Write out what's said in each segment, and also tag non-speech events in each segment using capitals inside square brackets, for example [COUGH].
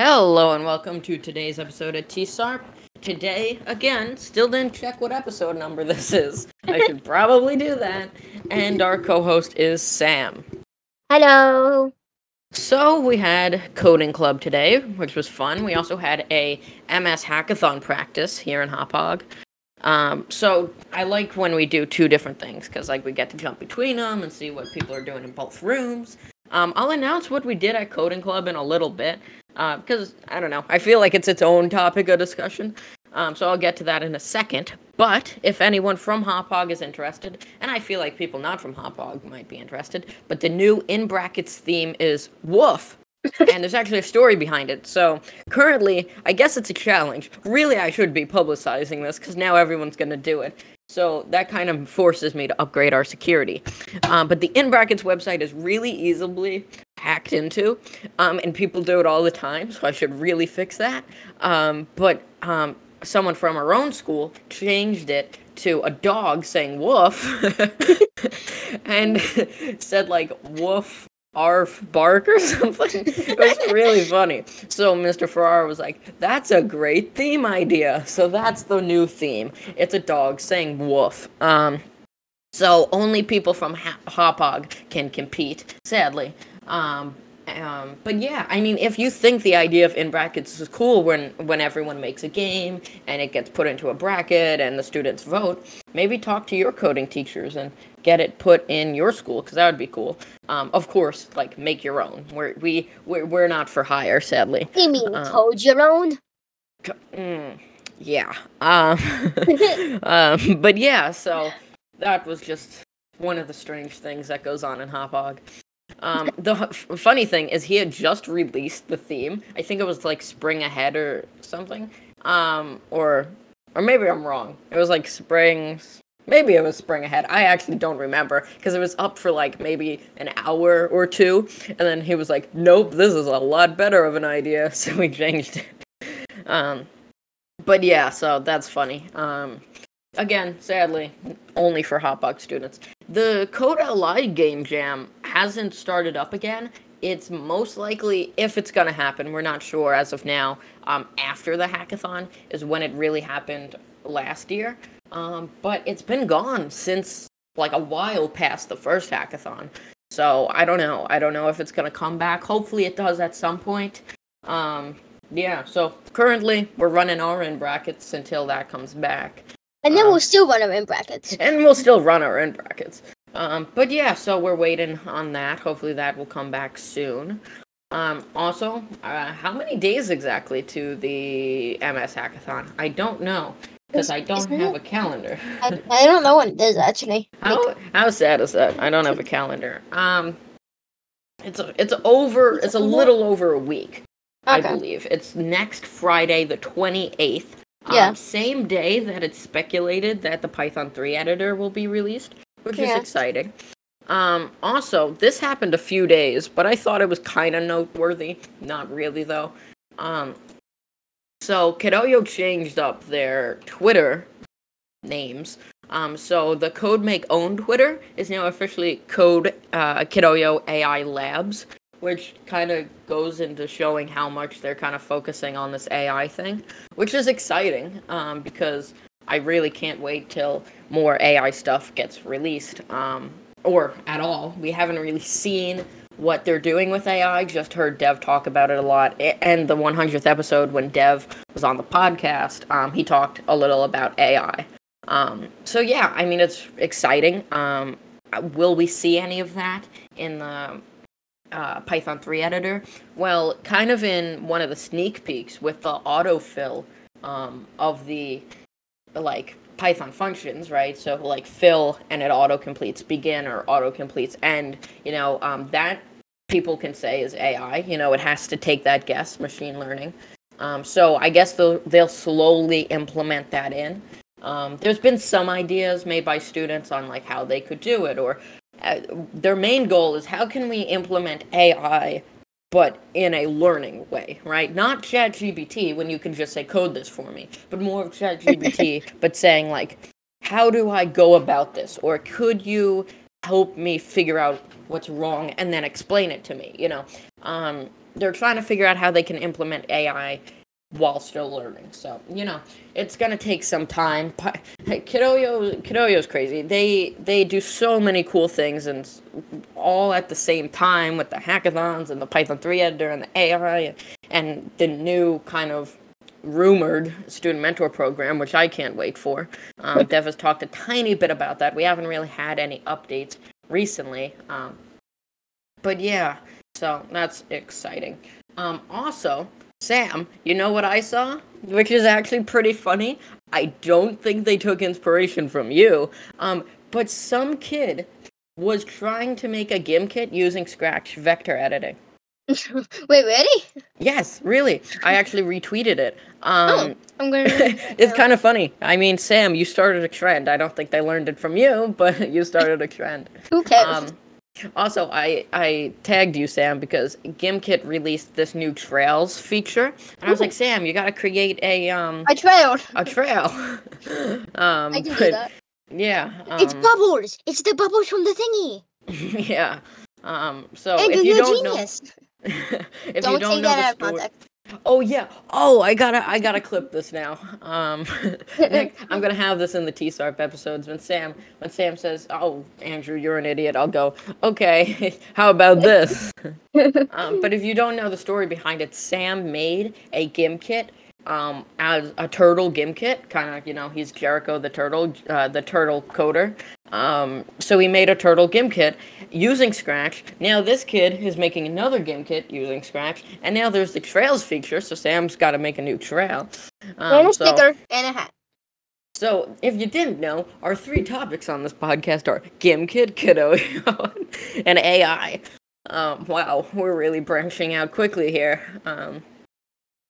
Hello and welcome to today's episode of TSARP. Today, again, still didn't check what episode number this is. I should probably do that. And our co-host is Sam. Hello. So we had coding club today, which was fun. We also had a MS hackathon practice here in Hauppauge. Um, so I like when we do two different things because like we get to jump between them and see what people are doing in both rooms. Um, I'll announce what we did at coding club in a little bit because uh, I don't know. I feel like it's its own topic of discussion. Um, so I'll get to that in a second. But if anyone from Hauppauge is interested, and I feel like people not from Hauppauge might be interested, but the new in brackets theme is woof. [LAUGHS] and there's actually a story behind it. So currently, I guess it's a challenge. Really, I should be publicizing this because now everyone's going to do it. So that kind of forces me to upgrade our security. Um, but the in brackets website is really easily hacked into, um, and people do it all the time. So I should really fix that. Um, but um, someone from our own school changed it to a dog saying woof [LAUGHS] and said like woof arf bark or something. it was really funny. So Mr. Farrar was like, "That's a great theme idea." So that's the new theme. It's a dog saying woof. Um, so only people from ha- Hauppauge can compete. Sadly. Um, um, but yeah, I mean, if you think the idea of in brackets is cool when when everyone makes a game and it gets put into a bracket and the students vote, maybe talk to your coding teachers and get it put in your school because that would be cool. Um, of course, like make your own. We're we we're, we're not for hire, sadly. You mean um, code your own? Mm, yeah. Um, [LAUGHS] um, but yeah, so that was just one of the strange things that goes on in Hauppauge. Um, the f- funny thing is, he had just released the theme. I think it was like Spring Ahead or something. Um, or, or maybe I'm wrong. It was like Spring. Maybe it was Spring Ahead. I actually don't remember because it was up for like maybe an hour or two, and then he was like, "Nope, this is a lot better of an idea," [LAUGHS] so we changed it. Um, but yeah, so that's funny. Um, again, sadly, only for Hauppauge students. The Coda Live Game Jam hasn't started up again. It's most likely, if it's going to happen, we're not sure as of now, um, after the hackathon is when it really happened last year. Um, but it's been gone since like a while past the first hackathon. So I don't know. I don't know if it's going to come back. Hopefully it does at some point. Um, yeah, so currently we're running our in brackets until that comes back. And then um, we'll still run our in brackets. And we'll still run our in brackets. Um, but yeah, so we're waiting on that. Hopefully that will come back soon. Um, also, uh, how many days exactly to the MS Hackathon? I don't know because I don't have a calendar. I, I don't know when it is actually. How how sad is that? I don't have a calendar. Um, it's a, it's over. It's a little over a week. Okay. I believe it's next Friday, the twenty eighth. Yeah. Um, same day that it's speculated that the Python 3 editor will be released, which yeah. is exciting. Um, also, this happened a few days, but I thought it was kind of noteworthy. Not really, though. Um, so, Kidoyo changed up their Twitter names. Um, so, the CodeMake own Twitter is now officially Code uh, Kidoyo AI Labs which kind of goes into showing how much they're kind of focusing on this AI thing, which is exciting um, because I really can't wait till more AI stuff gets released um, or at all. We haven't really seen what they're doing with AI, just heard Dev talk about it a lot. And the 100th episode, when Dev was on the podcast, um, he talked a little about AI. Um, so, yeah, I mean, it's exciting. Um, will we see any of that in the uh, Python 3 editor? Well, kind of in one of the sneak peeks with the autofill um, of the like Python functions, right? So like fill and it auto completes begin or auto completes end. You know um, that people can say is AI. You know it has to take that guess, machine learning. Um, so I guess they'll they'll slowly implement that in. Um, there's been some ideas made by students on like how they could do it or uh, their main goal is how can we implement AI but in a learning way, right? Not ChatGPT when you can just say code this for me, but more of ChatGPT, [LAUGHS] but saying like, how do I go about this, or could you help me figure out what's wrong and then explain it to me? You know, um, they're trying to figure out how they can implement AI while still learning. So you know, it's gonna take some time. But Kidoyo Kidoyo's crazy. They they do so many cool things and all at the same time with the hackathons and the Python 3 editor and the AI and the new kind of rumored student mentor program, which I can't wait for. Um, [LAUGHS] Dev has talked a tiny bit about that. We haven't really had any updates recently. Um, but yeah, so that's exciting. Um, also, Sam, you know what I saw? Which is actually pretty funny. I don't think they took inspiration from you. Um, but some kid was trying to make a GIMP using Scratch vector editing. [LAUGHS] Wait, really? Yes, really. I actually retweeted it. Um, oh, I'm gonna. [LAUGHS] it's kind of funny. I mean, Sam, you started a trend. I don't think they learned it from you, but [LAUGHS] you started a trend. Who cares? Um, also, I I tagged you, Sam, because GimKit released this new trails feature, and I was like, Sam, you gotta create a um a trail. A trail. [LAUGHS] [LAUGHS] um, I can but, do that. Yeah. Um, it's bubbles. It's the bubbles from the thingy. [LAUGHS] yeah. Um. So hey, if you don't genius. know, if don't you don't know that the story, Oh yeah. Oh, I gotta I gotta clip this now. Um, [LAUGHS] Nick, I'm gonna have this in the TSARP episodes when Sam when Sam says, "Oh, Andrew, you're an idiot," I'll go, "Okay, [LAUGHS] how about this?" [LAUGHS] um, but if you don't know the story behind it, Sam made a GimKit um, as a turtle GimKit, kind of, you know, he's Jericho the turtle, uh, the turtle coder. Um, so he made a turtle GimKit using Scratch. Now this kid is making another GimKit using Scratch, and now there's the trails feature. So Sam's got to make a new trail. Um, and a so, sticker and a hat. So, if you didn't know, our three topics on this podcast are GimKit, Kiddo, [LAUGHS] and AI. Um, wow, we're really branching out quickly here. Um,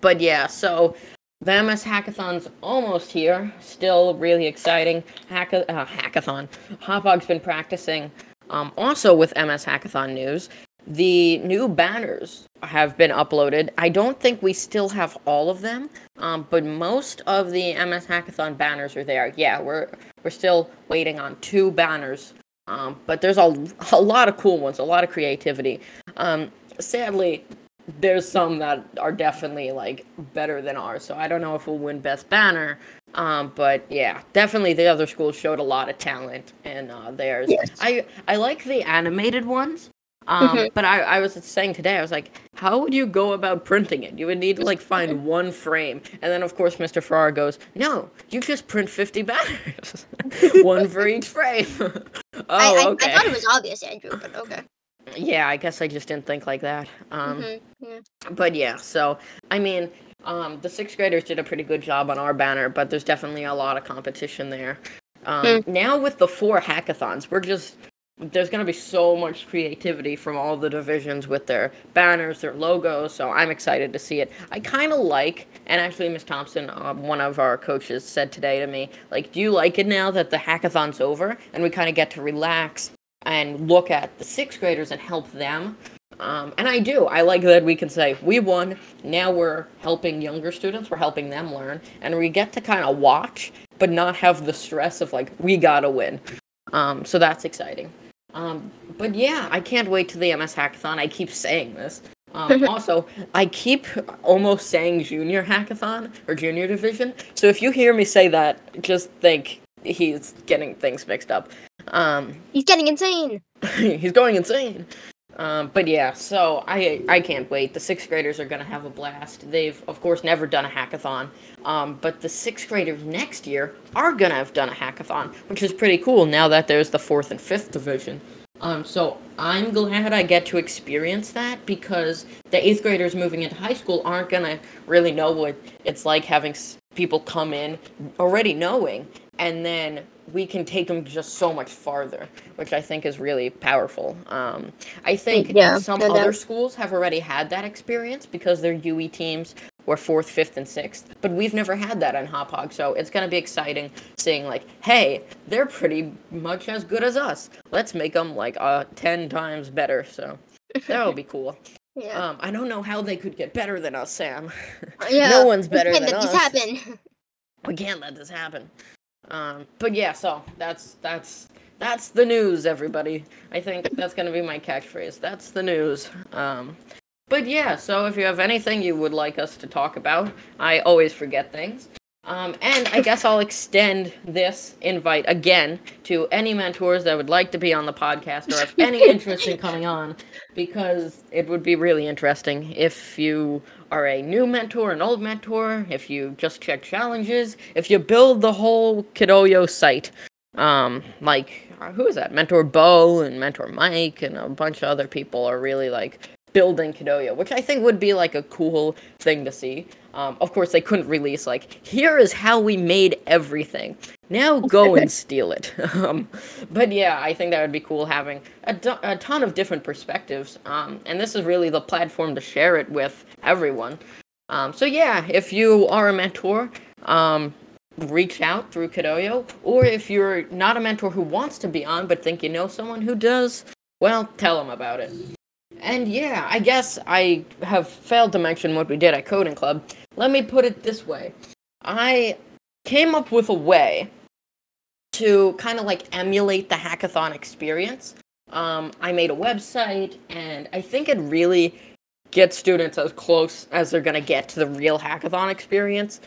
but yeah, so the MS Hackathon's almost here. Still really exciting. Hacka- uh, hackathon. Hauppauge's been practicing. Um, also with MS Hackathon news, the new banners have been uploaded. I don't think we still have all of them, um, but most of the MS Hackathon banners are there. Yeah, we're we're still waiting on two banners, um, but there's a, a lot of cool ones, a lot of creativity. Um, sadly, there's some that are definitely like better than ours. So I don't know if we'll win best banner. Um, but yeah, definitely the other schools showed a lot of talent and uh, theirs. Yes. I I like the animated ones. Um, mm-hmm. but I, I was saying today, I was like, how would you go about printing it? You would need to like find one frame, and then of course Mr. Farrar goes, no, you just print fifty banners, [LAUGHS] one for each frame. oh, [LAUGHS] I, I, okay. I thought it was obvious, Andrew, but okay. Yeah, I guess I just didn't think like that. Um, mm-hmm. yeah. But yeah, so I mean, um, the sixth graders did a pretty good job on our banner, but there's definitely a lot of competition there. Um, mm. Now with the four hackathons, we're just there's going to be so much creativity from all the divisions with their banners, their logos. So I'm excited to see it. I kind of like, and actually, Miss Thompson, uh, one of our coaches, said today to me, like, do you like it now that the hackathon's over and we kind of get to relax and look at the sixth graders and help them. Um, and I do. I like that we can say, we won. Now we're helping younger students. We're helping them learn. And we get to kind of watch, but not have the stress of like, we got to win. Um, so that's exciting. Um, but yeah, I can't wait to the MS Hackathon. I keep saying this. Um, [LAUGHS] also, I keep almost saying junior hackathon or junior division. So if you hear me say that, just think he's getting things mixed up. Um, he's getting insane. [LAUGHS] he's going insane. Um, but yeah, so I I can't wait. The sixth graders are gonna have a blast. They've of course never done a hackathon, um, but the sixth graders next year are gonna have done a hackathon, which is pretty cool. Now that there's the fourth and fifth division, um, so I'm glad I get to experience that because the eighth graders moving into high school aren't gonna really know what it's like having people come in already knowing and then we can take them just so much farther, which I think is really powerful. Um, I think yeah, some other schools have already had that experience because their UE teams were fourth, fifth, and sixth, but we've never had that on Hauppauge, so it's going to be exciting seeing like, hey, they're pretty much as good as us. Let's make them like uh, ten times better. So that'll be [LAUGHS] cool. Yeah. Um, I don't know how they could get better than us, Sam. Yeah. no one's better than us. This happen. We can't let this happen. Um, but yeah, so that's that's that's the news, everybody. I think that's gonna be my catchphrase. That's the news. Um, but yeah, so if you have anything you would like us to talk about, I always forget things. Um, and I guess I'll extend this invite again to any mentors that would like to be on the podcast or have any [LAUGHS] interest in coming on, because it would be really interesting if you are a new mentor, an old mentor, if you just check challenges, if you build the whole Kidoyo site. Um, like who is that? Mentor Bo and Mentor Mike and a bunch of other people are really like building Kidoyo, which I think would be like a cool thing to see. Um, of course, they couldn't release like here is how we made everything. Now go [LAUGHS] and steal it. [LAUGHS] um, but yeah, I think that would be cool having a, a ton of different perspectives. Um, and this is really the platform to share it with everyone. Um, so yeah, if you are a mentor, um, reach out through Kidoyo, or if you're not a mentor who wants to be on but think you know someone who does, well, tell them about it. And yeah, I guess I have failed to mention what we did at Coding Club. Let me put it this way I came up with a way to kind of like emulate the hackathon experience. Um, I made a website, and I think it really gets students as close as they're going to get to the real hackathon experience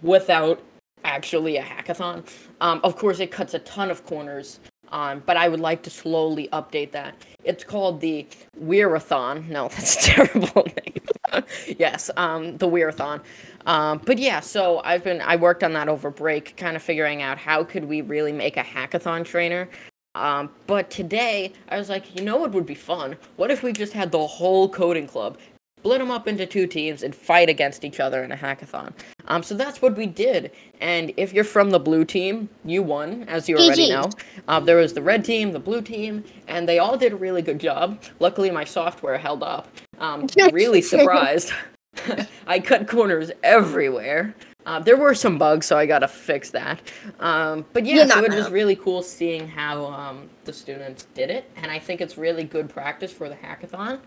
without actually a hackathon. Um, of course, it cuts a ton of corners, um, but I would like to slowly update that. It's called the Weirathon. No, [LAUGHS] that's a terrible [LAUGHS] name. yes, um, the Weirathon. Um, but yeah, so I've been I worked on that over break, kind of figuring out how could we really make a hackathon trainer. Um, but today I was like, you know what would be fun? What if we just had the whole coding club split them up into two teams and fight against each other in a hackathon. Um, so that's what we did. And if you're from the blue team, you won, as you already know. Uh, there was the red team, the blue team, and they all did a really good job. Luckily, my software held up. Um, [LAUGHS] really surprised. [LAUGHS] I cut corners everywhere. Uh, there were some bugs, so I gotta fix that. Um, but yeah, so it was really cool seeing how um, the students did it, and I think it's really good practice for the hackathon.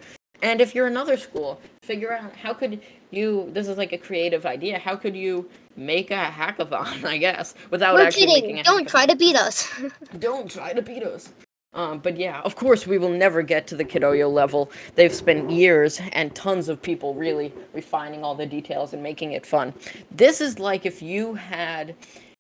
And if you're another school, figure out how could you this is like a creative idea. How could you make a hackathon, [LAUGHS] I guess, without We're actually kidding. Don't hackathon. try to beat us. [LAUGHS] Don't try to beat us. Um, but yeah, of course, we will never get to the Kidoyo level. They've spent years and tons of people really refining all the details and making it fun. This is like if you had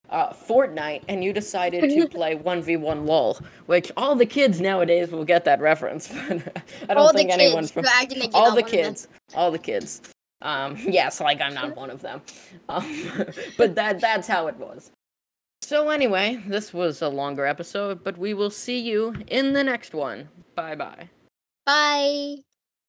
uh, Fortnite and you decided to play 1v1 LOL, which all the kids nowadays will get that reference, [LAUGHS] but I don't all think the anyone kids from bragged to make all the one of them. kids, all the kids. Um, [LAUGHS] yes, like I'm not one of them, [LAUGHS] um, but that that's how it was. So anyway, this was a longer episode, but we will see you in the next one. Bye bye. Bye.